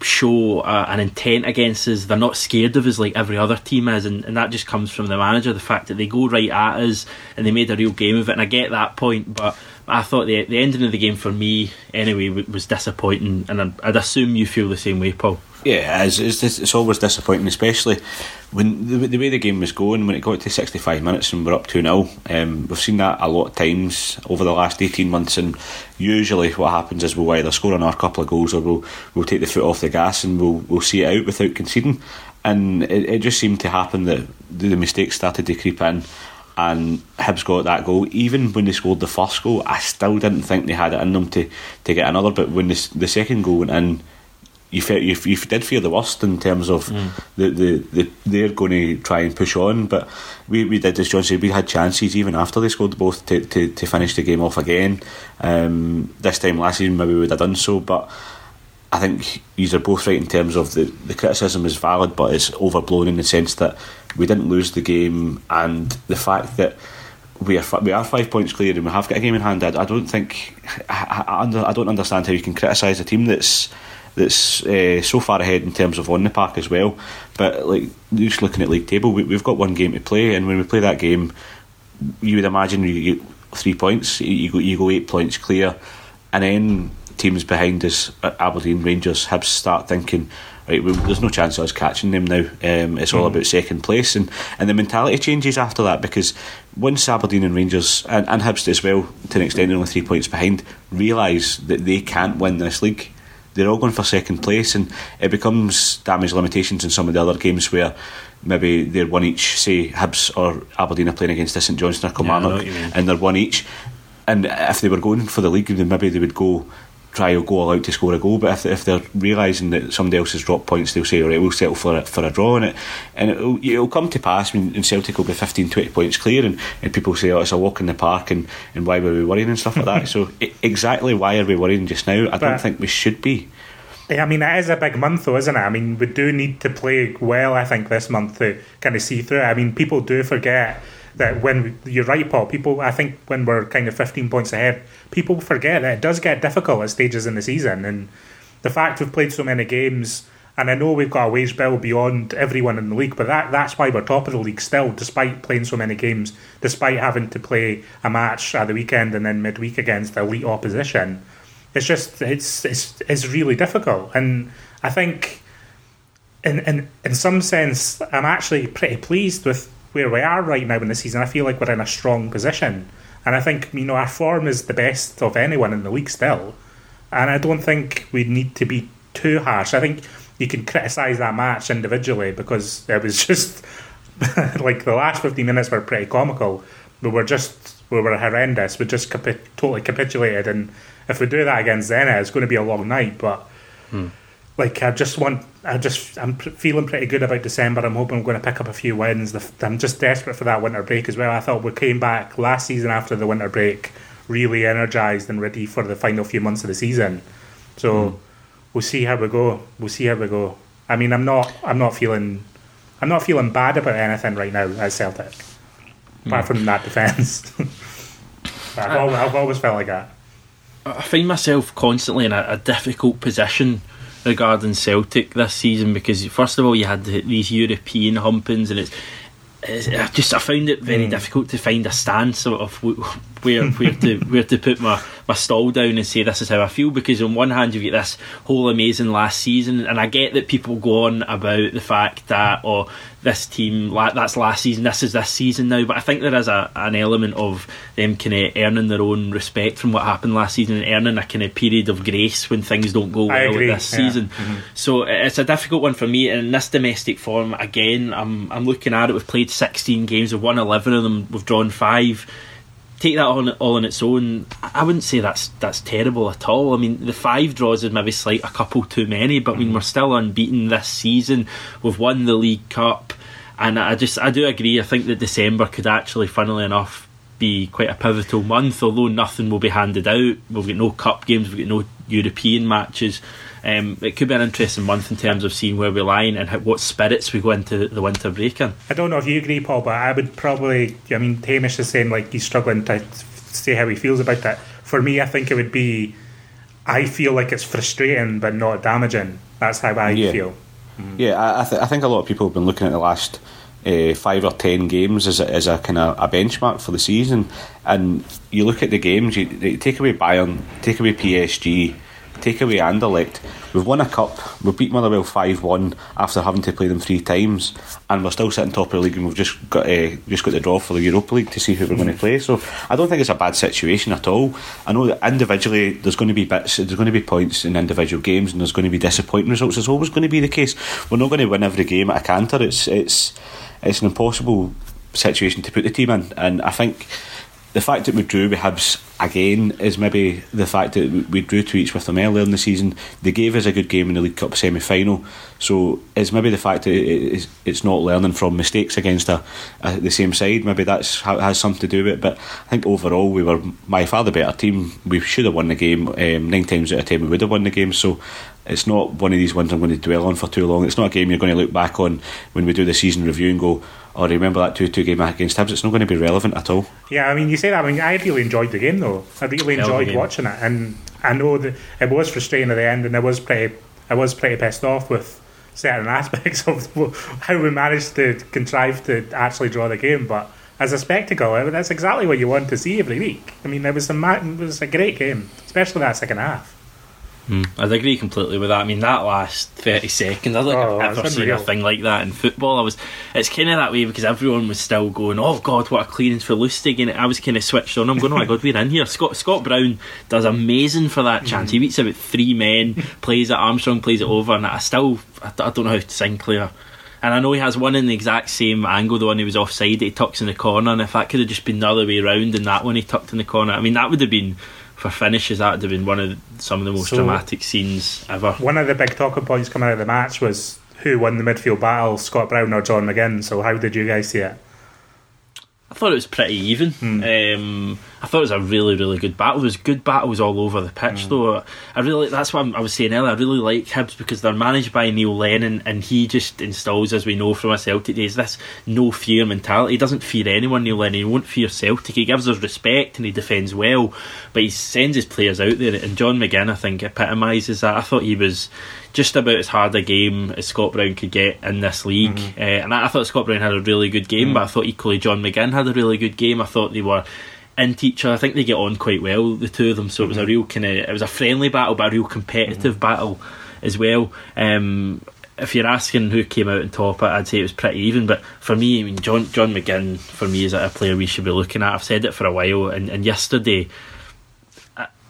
show uh, an intent against us. They're not scared of us like every other team is, and, and that just comes from the manager. The fact that they go right at us and they made a real game of it, and I get that point, but. I thought the the ending of the game for me, anyway, was disappointing, and I'd, I'd assume you feel the same way, Paul. Yeah, it's, it's, it's always disappointing, especially when the, the way the game was going, when it got to 65 minutes and we're up 2 0. Um, we've seen that a lot of times over the last 18 months, and usually what happens is we'll either score another couple of goals or we'll, we'll take the foot off the gas and we'll, we'll see it out without conceding. And it, it just seemed to happen that the mistakes started to creep in. And Hibs got that goal. Even when they scored the first goal, I still didn't think they had it in them to, to get another. But when the, the second goal went in, you felt you, you did fear the worst in terms of the, the, the they're going to try and push on, but we, we did as John said we had chances even after they scored both to, to, to finish the game off again. Um, this time last season maybe we would have done so, but I think these are both right in terms of the, the criticism is valid, but it's overblown in the sense that we didn't lose the game, and the fact that we are we are five points clear and we have got a game in hand. I, I don't think I, I, under, I don't understand how you can criticise a team that's that's uh, so far ahead in terms of on the park as well. But like just looking at league table, we, we've got one game to play, and when we play that game, you would imagine you get three points. You go you go eight points clear, and then teams behind us, uh, Aberdeen, Rangers, Hibs start thinking, right, well, there's no chance of us catching them now. Um, it's all about second place, and, and the mentality changes after that because once Aberdeen and Rangers and, and Hibs as well, to an extent, only three points behind, realise that they can't win this league. They're all going for second place, and it becomes damage limitations in some of the other games where maybe they're one each. Say Hibs or Aberdeen are playing against the St Johnstone or Yeah, Kilmarnock, mean. and they're one each. And if they were going for the league, then maybe they would go try to go all out to score a goal. But if, if they're realising that somebody else has dropped points, they'll say, all right, we'll settle for a, for a draw in it. And it'll, it'll come to pass when Celtic will be 15, 20 points clear, and, and people say, oh, it's a walk in the park, and, and why were we worrying and stuff like that. [laughs] so i exactly why are we worrying just now? I don't think we should be. Yeah, I mean, it is a big month, though, isn't it? I mean, we do need to play well, I think, this month to kind of see through it. I mean, people do forget that when you're right, Paul, people, I think when we're kind of 15 points ahead, people forget that it does get difficult at stages in the season. And the fact we've played so many games, and I know we've got a wage bill beyond everyone in the league, but that, that's why we're top of the league still, despite playing so many games, despite having to play a match at the weekend and then midweek against elite opposition it's just it's it's it's really difficult and i think in in in some sense i'm actually pretty pleased with where we are right now in the season i feel like we're in a strong position. And i think you know our form is the best of anyone in the league still. And i don't think we need to be too harsh. I think you can criticize that match individually because it was [laughs] just like the last 15 minutes were pretty comical. But we were just we were horrendous. We just capi- totally capitulated. And if we do that against Zenit it's going to be a long night but hmm. Like I just want I just I'm feeling pretty good about December. I'm hoping I'm going to pick up a few wins. I'm just desperate for that winter break as well. I thought we came back last season after the winter break really energized and ready for the final few months of the season. So hmm. we'll see how we go. We'll see how we go. I mean I'm not I'm not feeling I'm not feeling bad about anything right now as Celtic apart hmm. from that defence. [laughs] I've, uh, always, I've always felt like that. I find myself constantly in a, a difficult position regarding Celtic this season because first of all you had the, these European humpings and it's, it's I just I found it very mm. difficult to find a stance of, of wh- where where to where to put my, my stall down and say this is how I feel because on one hand you get this whole amazing last season and I get that people go on about the fact that oh this team that's last season this is this season now but I think there is a, an element of them kind of earning their own respect from what happened last season and earning a kind of period of grace when things don't go well this yeah. season. Mm-hmm. So it's a difficult one for me and in this domestic form again I'm, I'm looking at it. We've played 16 games we've won 11 of them we've drawn 5 take that on all on its own, I wouldn't say that's that's terrible at all. I mean, the five draws is maybe slight a couple too many, but I mean we're mm-hmm. still unbeaten this season. We've won the League Cup, and I just I do agree. I think that December could actually, funnily enough, be quite a pivotal month. Although nothing will be handed out, we've got no cup games, we've got no European matches. Um, it could be an interesting month in terms of seeing where we lie and how, what spirits we go into the winter break in. I don't know if you agree, Paul, but I would probably. I mean, Hamish is saying like he's struggling to say how he feels about that. For me, I think it would be. I feel like it's frustrating but not damaging. That's how I Yeah. feel. Yeah, I, I, th- I think a lot of people have been looking at the last uh, five or ten games as a, as a kind of a benchmark for the season, and you look at the games. You, you take away Bayern, take away PSG, take away Anderlecht. We've won a cup. We've beat Motherwell five one after having to play them three times, and we're still sitting top of the league. And we've just got uh, just got the draw for the Europa League to see who we're going to play. So I don't think it's a bad situation at all. I know that individually there's going to be bits, there's going to be points in individual games, and there's going to be disappointing results. It's always going to be the case. We're not going to win every game at a canter. It's it's it's an impossible situation to put the team in, and I think the fact that we drew with Hibs again is maybe the fact that we- drew to each with them earlier in the season. They gave us a good game in the League Cup semi final, so it's maybe the fact that it's, it's not learning from mistakes against a, a, the same side. Maybe that's how, it has something to do with it. But I think overall we were by far the better team. We should have won the game. Um, nine times out of ten we would have won the game. So it's not one of these ones I'm going to dwell on for too long. It's not a game you're going to look back on when we do the season review and go, "Oh, remember that two-two game against Hibs?" It's not going to be relevant at all. Yeah, I mean, you say that. I mean, I really enjoyed the game though. I really Hell of a enjoyed watching it, and I know that it was frustrating at the end, and I was pretty, I was pretty pissed off with certain [laughs] aspects of how we managed to contrive to actually draw the game. But as a spectacle, I mean, that's exactly what you want to see every week. I mean, it was a ma- it was a great game, especially that second half. Mm. I'd agree completely with that. I mean, that last thirty seconds, I don't think Oh, I've ever seen a thing like that in football. I was, it's kind of that way because everyone was still going, "Oh God, what a clearance for Lustig," and I was kind of switched on. I'm going, "Oh my God, we're in here." Scott Scott Brown does amazing for that chance. He mm. beats about three men, plays it. Armstrong plays it over, and I still, I, I don't know how to Sinclair. And I know he has one in the exact same angle, the one he was offside, that he tucks in the corner. And if that could have just been the other way round, and that one he tucked in the corner, I mean, that would have been for finishes. That would have been one of the, some of the most So- dramatic scenes ever. One of the big talking points coming out of the match was who won the midfield battle, Scott Brown or John McGinn. So how did you guys see it? I thought it was pretty even. Um, I thought it was a really, really good battle. There was good battles all over the pitch, though. I really that's what I'm- I was saying earlier. I really like Hibs because they're managed by Neil Lennon, and he just installs, as we know from our Celtic days, this no fear mentality. He doesn't fear anyone. Neil Lennon. He won't fear Celtic. He gives us respect and he defends well, but he sends his players out there. And John McGinn, I think, epitomises that. I thought he was just about as hard a game as Scott Brown could get in this league. Uh, and I, I thought Scott Brown had a really good game, but I thought equally John McGinn had a really good game. I thought they were into each other. I think they get on quite well, the two of them. So it was a real kind of it was a friendly battle, but a real competitive battle as well. Um, if you're asking who came out on top, I'd say it was pretty even. But for me, I mean, John John McGinn for me is a player we should be looking at. I've said it for a while, and, and yesterday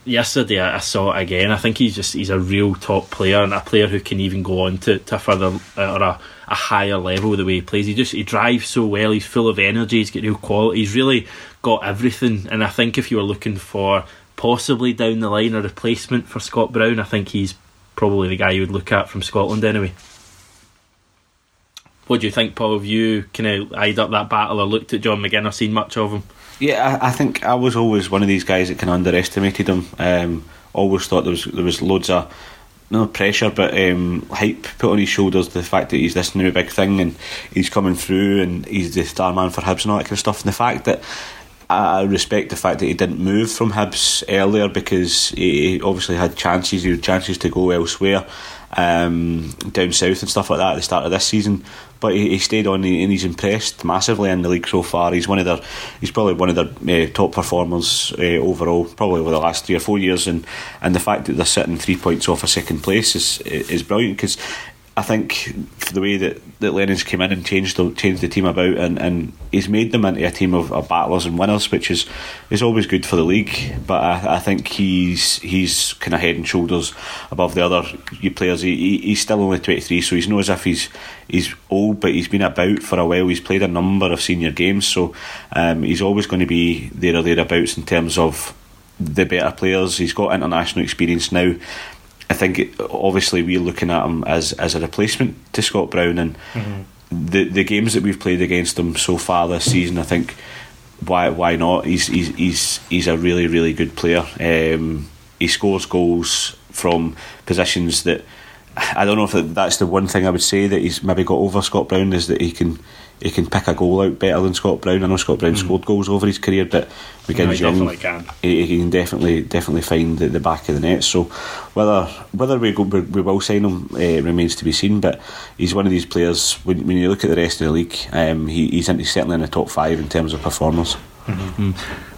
yesterday I saw it again. I think he's just he's a real top player and a player who can even go on to, to further uh, or a, a higher level the way he plays. He just he drives so well. He's full of energy. He's got real quality. He's really got everything. And I think if you were looking for possibly down the line a replacement for Scott Brown, I think he's probably the guy you would look at from Scotland anyway. What do you think, Paul? Have you kind of eyed up that battle or looked at John McGinn or seen much of him? Yeah, I, I think I was always one of these guys that kind of underestimated him. Um, always thought there was there was loads of no pressure, but um, hype put on his shoulders. The fact that he's this new big thing and he's coming through and he's the star man for Hibs and all that kind of stuff. And the fact that I respect the fact that he didn't move from Hibs earlier because he obviously had chances. He had chances to go elsewhere, um, down south and stuff like that at the start of this season. But he, he stayed on and he's impressed massively in the league so far. He's one of their, he's probably one of their uh, top performers uh, overall, probably over the last three or four years. And, and the fact that they're sitting three points off a second place is is brilliant because I think for the way that, that Lennon's came in and changed the changed the team about and, and he's made them into a team of, of battlers and winners, which is is always good for the league. But I, I think he's he's kind of head and shoulders above the other players. He, he he's still only twenty three, so he's not as if he's he's old, but he's been about for a while. He's played a number of senior games, so um, he's always going to be there or thereabouts in terms of the better players. He's got international experience now. I think it, obviously we're looking at him as as a replacement to Scott Brown, and the the games that we've played against him so far this season, I think why why not? He's he's he's he's a really really good player. Um, he scores goals from positions that I don't know if that's the one thing I would say that he's maybe got over Scott Brown is that he can he can pick a goal out better than Scott Brown. I know Scott Brown scored goals over his career, but No, McGinn's he young. definitely can. He, he can definitely definitely find the, the back of the net. So whether whether we go we, we will sign him uh, remains to be seen. But he's one of these players. When, when you look at the rest of the league, um, he, he's, in, he's certainly in the top five in terms of performers.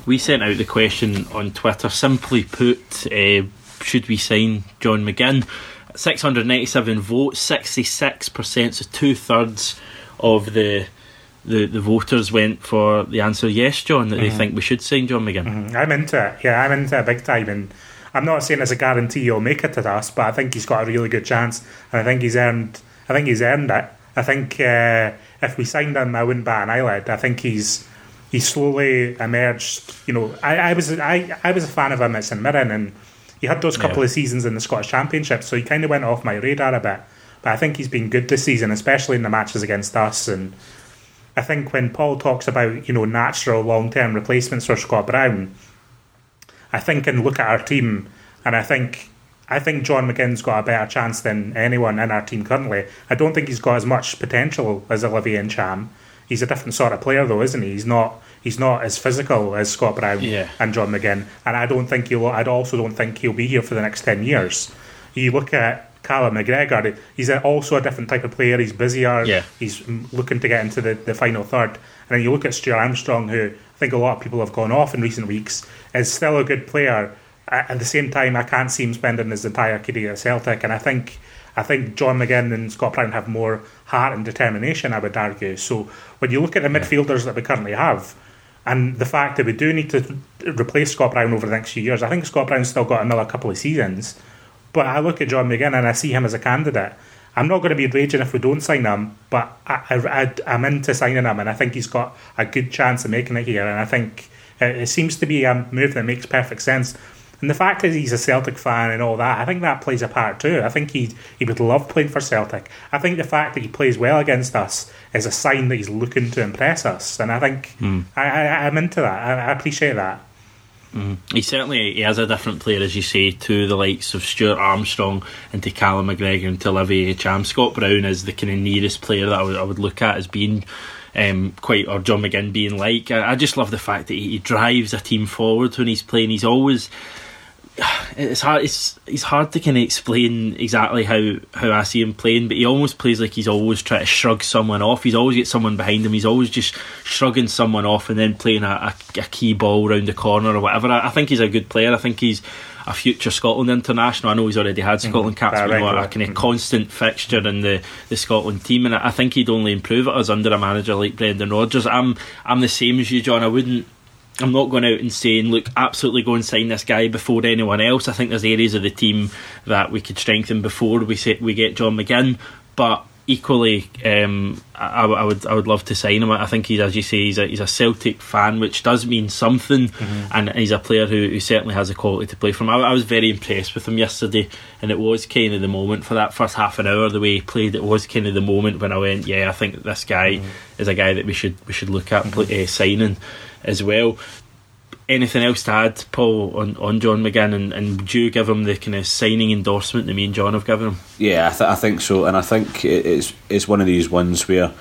We sent out the question on Twitter. Simply put, uh, should we sign John McGinn? 697 votes, 66%, so two thirds of the, the the voters went for the answer yes, John, that they think we should sign John McGinn. I'm into it. Yeah, I'm into it big time. And I'm not saying it's a guarantee he'll make it to us, but I think he's got a really good chance. And I think he's earned. I think he's earned it. I think uh, if we signed him, I wouldn't bat an eyelid. I think he's he's slowly emerged. You know, I, I was I, I was a fan of him at St Mirren, and he had those couple Yeah. of seasons in the Scottish Championship, so he kind of went off my radar a bit. But I think he's been good this season, especially in the matches against us. And I think when Paul talks about you know natural long term replacements for Scott Brown, I think and look at our team, and I think I think John McGinn's got a better chance than anyone in our team currently. I don't think he's got as much potential as Olivier Ntcham. He's a different sort of player, though, isn't he? He's not. He's not as physical as Scott Brown Yeah. and John McGinn, and I don't think he'll. I also don't think he'll be here for the next ten years. You look at Callum McGregor; he's also a different type of player. He's busier. Yeah. He's looking to get into the, the final third. And then you look at Stuart Armstrong, who I think a lot of people have gone off in recent weeks, is still a good player. at the same time, I can't see him spending his entire career at Celtic, and I think I think John McGinn and Scott Brown have more heart and determination. I would argue. So when you look at the midfielders that we currently have, and the fact that we do need to replace Scott Brown over the next few years, I think Scott Brown's still got another couple of seasons. But I look at John McGinn and I see him as a candidate. I'm not going to be raging if we don't sign him, but I, I, am into signing him, and I think he's got a good chance of making it here. And I think it, it seems to be a move that makes perfect sense. And the fact that he's a Celtic fan and all that, I think that plays a part too. I think he he would love playing for Celtic. I think the fact that he plays well against us is a sign that he's looking to impress us. And I think hmm. I, I, I'm into that. I, I appreciate that. He certainly he has a different player, as you say, to the likes of Stuart Armstrong and to Callum McGregor and to Olivier Ntcham. Scott Brown is the kind of nearest player that I would, I would look at as being um, quite, or John McGinn being like. I, I just love the fact that he, he drives a team forward when he's playing. He's always it's hard. It's it's hard to kind of explain exactly how how I see him playing, but he almost plays like he's always trying to shrug someone off. He's always got someone behind him. He's always just shrugging someone off and then playing a, a, a key ball round the corner or whatever. I, I think he's a good player. I think he's a future Scotland international. I know he's already had Scotland caps, Ah, but you know, regular. a kind of constant fixture in the, the Scotland team, and I I think he'd only improve at us under a manager like Brendan Rodgers. I'm I'm the same as you, John. I wouldn't. I'm not going out and saying, look, absolutely go and sign this guy before anyone else. I think there's areas of the team that we could strengthen before we we get John McGinn, but equally, um, I, I would I would love to sign him. I think he's, as you say, he's a, he's a Celtic fan, which does mean something, and he's a player who, who certainly has the quality to play for him. I, I was very impressed with him yesterday, and it was kind of the moment for that first half an hour. The way he played, it was kind of the moment when I went, yeah, I think this guy is a guy that we should we should look at play, uh, signing as well. Anything else to add, Paul, on, on John McGinn, and, and would you give him the kind of signing endorsement that me and John have given him? Yeah, I, th- I think so, and I think it's it's one of these ones where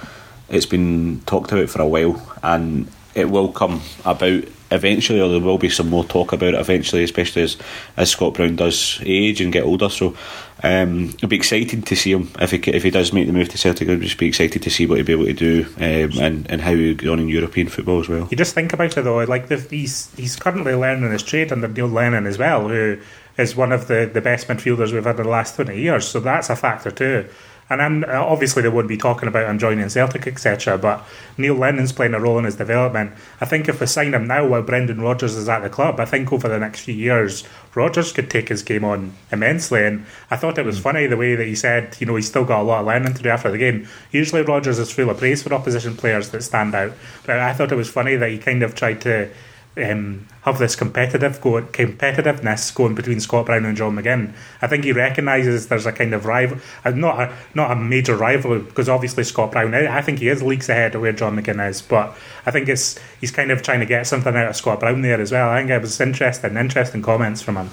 it's been talked about for a while, and it will come about eventually, or there will be some more talk about it eventually, especially as as Scott Brown does age and get older. So um, it'll be exciting to see him if he if he does make the move to Celtic. I'll just be excited to see what he'll be able to do um, and and how he'll get on in European football as well. You just think about it though, like the, he's he's currently learning his trade under Neil Lennon as well, who is one of the, the best midfielders we've had in the last twenty years. So that's a factor too. And I'm, uh, obviously they wouldn't be talking about him joining Celtic, etc. But Neil Lennon's playing a role in his development. I think if we sign him now while Brendan Rodgers is at the club, I think over the next few years Rodgers could take his game on immensely. And I thought it was funny the way that he said, you know, he's still got a lot of learning to do after the game. Usually Rodgers is full of praise for opposition players that stand out, but I thought it was funny that he kind of tried to um, have this competitive go, competitiveness going between Scott Brown and John McGinn. I think he recognises there's a kind of rival, uh, not a not a major rivalry because obviously Scott Brown. I I think he is leagues ahead of where John McGinn is, but I think it's he's kind of trying to get something out of Scott Brown there as well. I think it was interesting, interesting comments from him.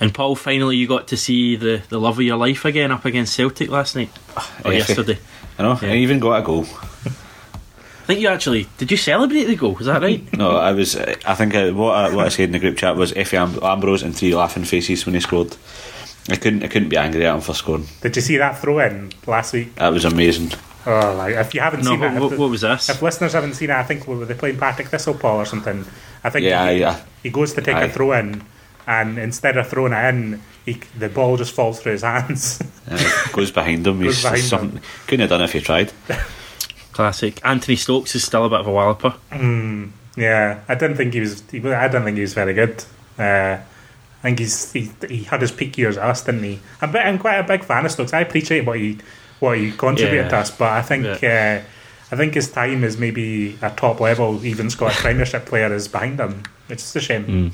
And Paul, finally, you got to see the, the love of your life again up against Celtic last night [sighs] or yesterday. I know. Yeah. I even got a goal. I think you actually did. You celebrate the goal? Is that right? No, I was. I think I, what I, what I said in the group chat was Efe Am- Ambrose and three laughing faces when he scored. I couldn't. I couldn't be angry at him for scoring. Did you see that throw in last week? That was amazing. Oh, like, if you haven't no. seen What, it, what, what was this? if listeners haven't seen it, I think were they playing Partick Thistlepaw or something? I think Yeah, he, yeah. he goes to take Aye. a throw in, and instead of throwing it in, he, the ball just falls through his [laughs] hands. Uh, goes behind him. Goes behind something, couldn't have done it if he tried. Classic. Anthony Stokes is still a bit of a walloper. Yeah, I didn't think he was. He, I don't think he was very good. Uh, I think he's he, he had his peak years at us, didn't he? I'm, bit, I'm quite a big fan of Stokes. I appreciate what he what he contributed Yeah. to us, but I think Yeah. uh, I think his time is maybe a top level, even Scottish Premiership player is behind him. It's just a shame.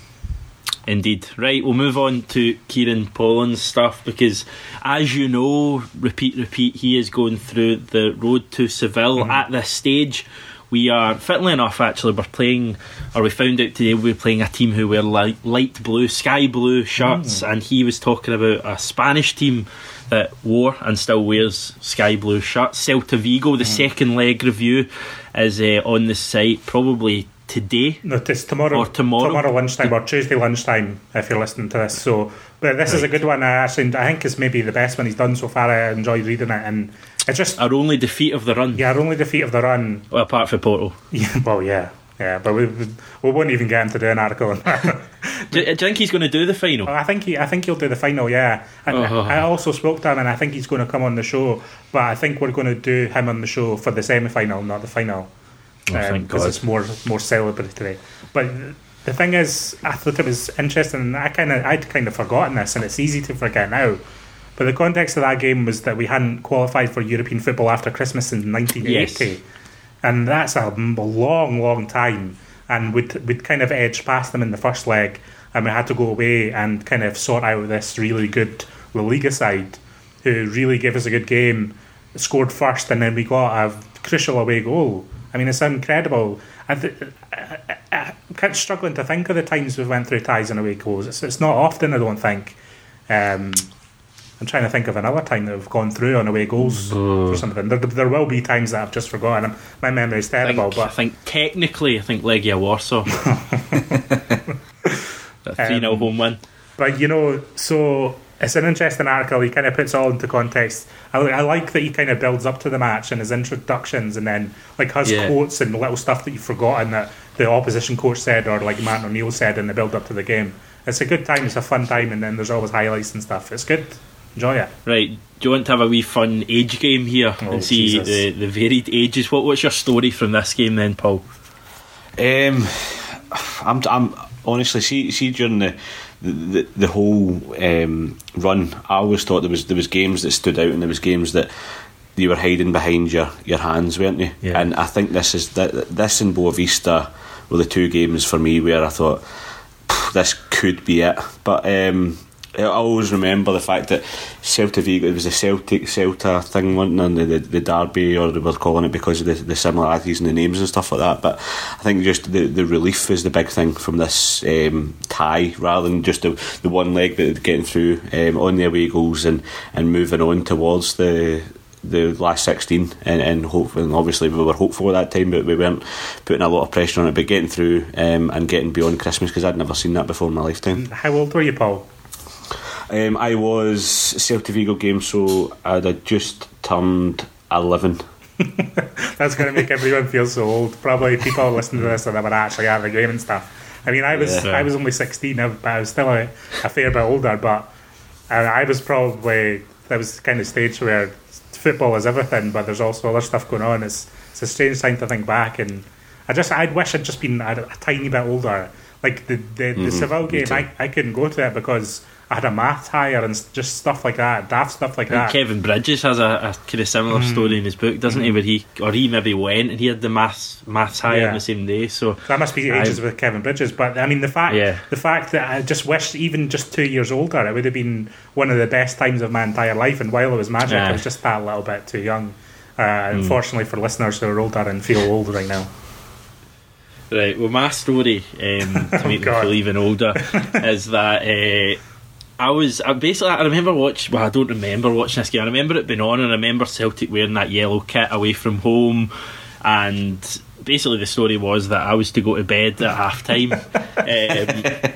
Indeed. Right, we'll move on to Kieran Pollan's stuff because, as you know, repeat, repeat, he is going through the road to Seville mm-hmm. at this stage. We are, fittingly enough, actually, we're playing, or we found out today we're playing a team who wear light, light blue, sky blue shirts, mm. and he was talking about a Spanish team that wore and still wears sky blue shirts. Celta Vigo, the mm. second leg review, is uh, on the site probably today. No, it's tomorrow. Or tomorrow. lunchtime or Tuesday lunchtime if you're listening to this. So, but this is a good one. I actually, I think it's maybe the best one he's done so far. I enjoyed reading it, and it's just Our only defeat of the run. yeah, our only defeat of the run. Well, apart from Porto. Yeah, [laughs] well, yeah, yeah, but we we won't even get into doing an article on that. [laughs] do, do you think he's going to do the final? Oh, I think he, I think he'll do the final, yeah. And Oh. oh. I also spoke to him, and I think he's going to come on the show. But I think we're going to do him on the show for the semi-final, not the final, Oh, because um, God. it's more more celebratory. But the thing is, I thought it was interesting. and I kind of I'd kind of forgotten this, and it's easy to forget now. But the context of that game was that we hadn't qualified for European football after Christmas in 1980 Yes. and that's a long, long time. And we'd, we'd kind of edged past them in the first leg, and we had to go away and kind of sort out this really good La Liga side who really gave us a good game, scored first, and then we got a crucial away goal. I mean, it's incredible. I th- I, I, I'm kind of struggling to think of the times we've went through ties and away goals. It's, it's not often, I don't think. Um, I'm trying to think of another time that we've gone through on away goals or something. There, there will be times that I've just forgotten. My memory is I terrible, think, I but think technically, I think Legia Warsaw. [laughs] a 3 0 Um, home win. but you know, so it's an interesting article. He kind of puts all into context. I, I like that he kind of builds up to the match and his introductions, and then like has Yeah. quotes and little stuff that you've forgotten that the opposition coach said or like Matt O'Neill said in the build up to the game. It's a good time. It's a fun time, and then there's always highlights and stuff. It's good. Enjoy it. Right, do you want to have a wee fun age game here Oh, and see Jesus. the, the varied ages? What What's your story from this game then, Paul? Um, I'm, I'm honestly see see during the the, the whole um, run, I always thought there was there was games that stood out and there was games that you were hiding behind your, your hands, weren't you? Yeah. And I think this is th- this and Boavista were the two games for me where I thought this could be it. But um, I always remember the fact that Celta Vigo, it was a Celtic Celta thing, wasn't it? The, the, the derby, or they were calling it because of the, the similarities in the names and stuff like that. But I think just the, the relief is the big thing from this um, tie, rather than just the, the one leg that they're getting through um, on their away goals and, and moving on towards the the last 16 and, and hopefully and obviously we were hopeful at that time but we weren't putting a lot of pressure on it but getting through um, and getting beyond Christmas because I'd never seen that before in my lifetime How old were you, Paul? Um, I was Celtic Vigo game so I'd had just turned 11 [laughs] That's going to make everyone feel so old. Probably people listening to this that were actually at the game and stuff. I mean, I was Yeah. I was only sixteen, but I was still a, a fair bit older. But I, I was probably that was the kind of stage where football is everything, but there's also other stuff going on. It's it's a strange time to think back, and I just I wish I'd just been a, a tiny bit older. Like the the, the Seville game. I, I couldn't go to it because I had a math higher and just stuff like that, daft stuff like that. Kevin Bridges has a, a kind of similar Mm. story in his book, doesn't he? Where he or he maybe went and he had the maths maths higher Yeah. on the same day. So That must be ages I- with Kevin Bridges, but I mean the fact Yeah. the fact that I just wish even just two years older, it would have been one of the best times of my entire life. And while it was magic, I was just that little bit too young. Uh, Hmm. Unfortunately for listeners who are older and feel old right now, Right. Well, my story um, to [laughs] make me feel even older [laughs] is that uh, I was I basically I remember watching Well, I don't remember watching this game. I remember it being on, and I remember Celtic wearing that yellow kit away from home, and basically the story was that I was to go to bed at half time. [laughs] um,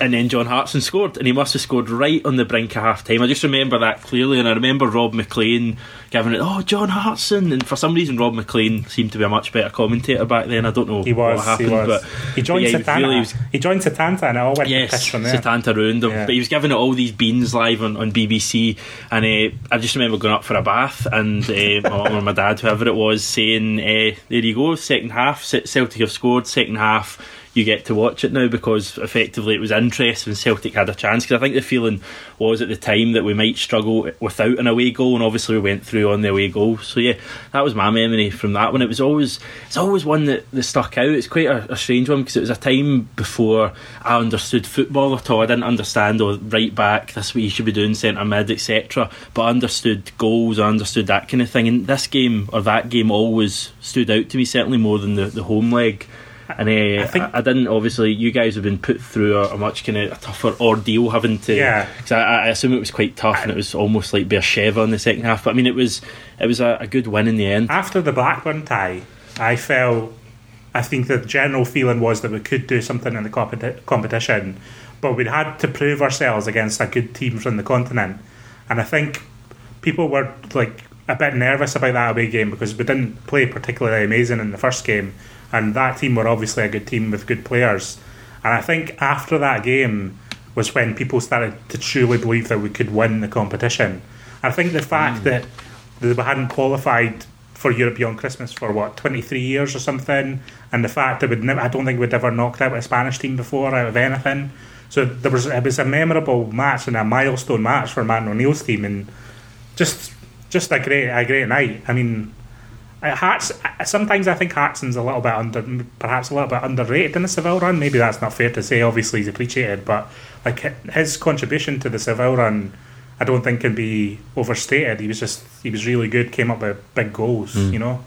and then John Hartson scored, and he must have scored right on the brink of half time. I just remember that clearly, and I remember Rob McLean giving it, oh, John Hartson. And for some reason, Rob McLean seemed to be a much better commentator back then. I don't know he was what happened, he was but he joined but yeah, Setanta. He really was, he joined Setanta, and it all went yes, piss from there. Setanta ruined him. Yeah. But he was giving it all these beans live on, on BBC, and uh, I just remember going up for a bath, and uh, my mum or my dad, whoever it was, saying, uh, "There you go, second half. Celtic have scored. Second half." You get to watch it now because effectively it was interest when Celtic had a chance. Because I think the feeling was at the time that we might struggle without an away goal, and obviously we went through on the away goal. So yeah, that was my memory from that one. It was always it's always one that, that stuck out. It's quite a, a strange one because it was a time before I understood football at all. I didn't understand or right back. That's what you should be doing, centre mid, etc. But I understood goals. I understood that kind of thing. And this game or that game always stood out to me certainly more than the, the home leg. And uh, I, think- I, didn't. Obviously, you guys have been put through a, a much kind of a tougher ordeal, having to. Yeah. Because I, I assume it was quite tough, and it was almost like Beersheva in the second half. But I mean, it was it was a, a good win in the end. After the Blackburn tie, I felt. I think the general feeling was that we could do something in the competi- competition, but we'd had to prove ourselves against a good team from the continent. And I think people were like a bit nervous about that away game because we didn't play particularly amazing in the first game, and that team were obviously a good team with good players. And I think after that game was when people started to truly believe that we could win the competition. I think the fact hmm. that that we hadn't qualified for Europe Beyond Christmas for what twenty three years or something, and the fact that we'd never, I don't think we'd ever knocked out a Spanish team before out of anything. So there was it was a memorable match and a milestone match for Martin O'Neill's team, and just just a great a great night. I mean, Hearts. uh, Sometimes I think Hartson's a little bit under, perhaps a little bit underrated in the Seville run. Maybe that's not fair to say. Obviously, he's appreciated, but like his contribution to the Seville run, I don't think can be overstated. He was just he was really good. Came up with big goals. You know.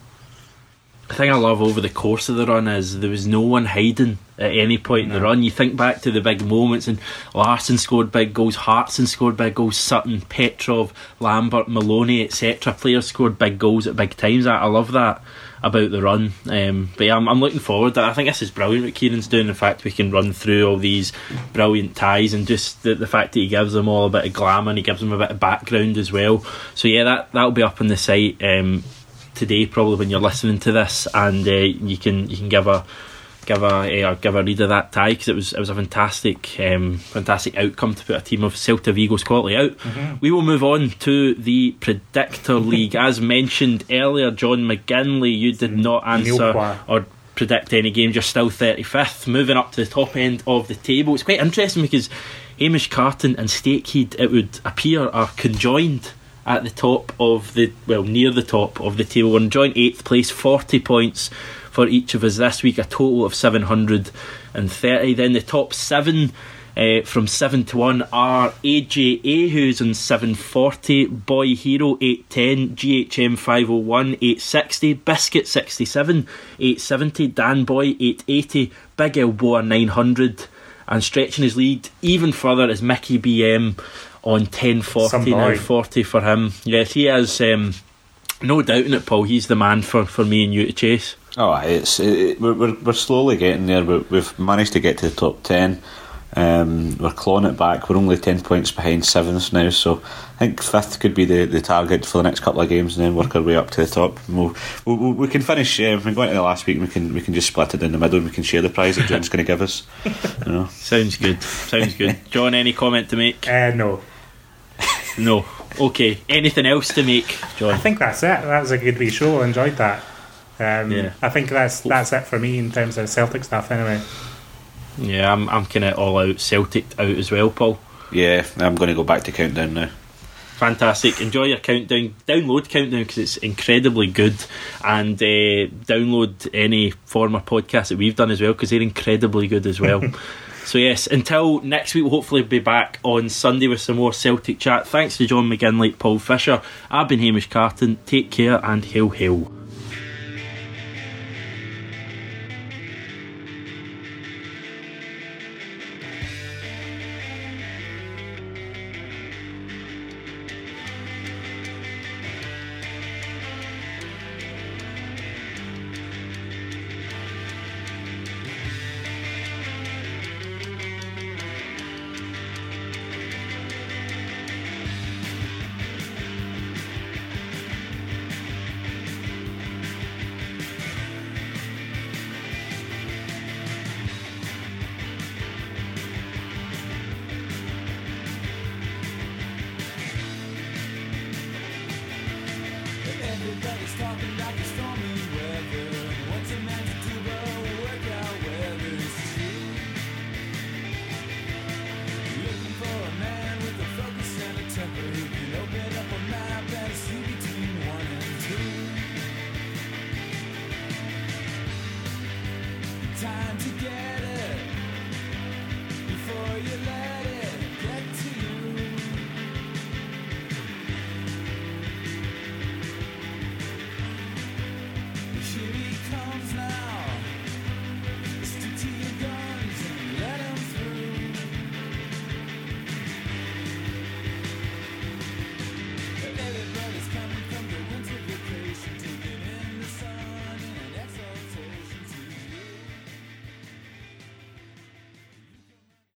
The thing I love over the course of the run is there was no one hiding at any point in the run. You think back to the big moments, and Larsson scored big goals, Hartson scored big goals, Sutton, Petrov, Lambert, Maloney, etc. Players scored big goals at big times. I, I love that about the run. Um, but yeah, I'm, I'm looking forward. That i think this is brilliant what Kieran's doing. In fact, we can run through all these brilliant ties and just the, the fact that he gives them all a bit of glamour and he gives them a bit of background as well. So yeah, that that'll be up on the site. Um, today probably when you're listening to this and uh, you can you can give a give a uh, give a read of that tie because it was it was a fantastic um, fantastic outcome to put a team of Celta Vigo's quality out. We will move on to the Predictor [laughs] League as mentioned earlier. John McGinley, you did not answer or predict any games. You're still 35th, moving up to the top end of the table. It's quite interesting because Hamish Carton and Stakeheed, it would appear, are conjoined at the top of the well near the top of the table. In joint eighth place, 40 points for each of us this week, a total of 730. Then the top seven. Uh, from 7 to 1 are AJA, who's on 740, Boy Hero 810, GHM 501, 860, Biscuit 67, 870, Dan Boy 880, Big Elboa 900, and stretching his lead even further is Mickey BM on 1040 Some now, boy. 40 for him. Yes, he is. Um, no doubting it, Paul. He's the man for, for me and you to chase. Oh, it's it, it- we're, we're we're slowly getting there, but we've managed to get to the top ten. Um, we're clawing it back. We're only ten points behind seventh now, so I think fifth could be the, the target for the next couple of games, and then work our way up to the top. We'll, we we we can finish. Uh, we're going to the last week. We can we can just split it in the middle. and We can share the prize that John's going to give us. You know, [laughs] Sounds good. Sounds good. [laughs] John, any comment to make? Uh, no, No. Okay. Anything else to make, John? I think that's it. That was a good wee show. I enjoyed that. Um, Yeah. I think that's that's it for me in terms of Celtic stuff. Anyway, Yeah, I'm, I'm kind of all out Celtic out as well, Paul. yeah, I'm going to go back to countdown now. Fantastic. Enjoy your countdown. Download countdown because it's incredibly good, and uh, download any former podcast that we've done as well because they're incredibly good as well. [laughs] so yes, until next week, we'll hopefully be back on Sunday with some more Celtic chat. Thanks to John McGinley, Paul Fisher. I've been Hamish Carton. Take care and hail hail.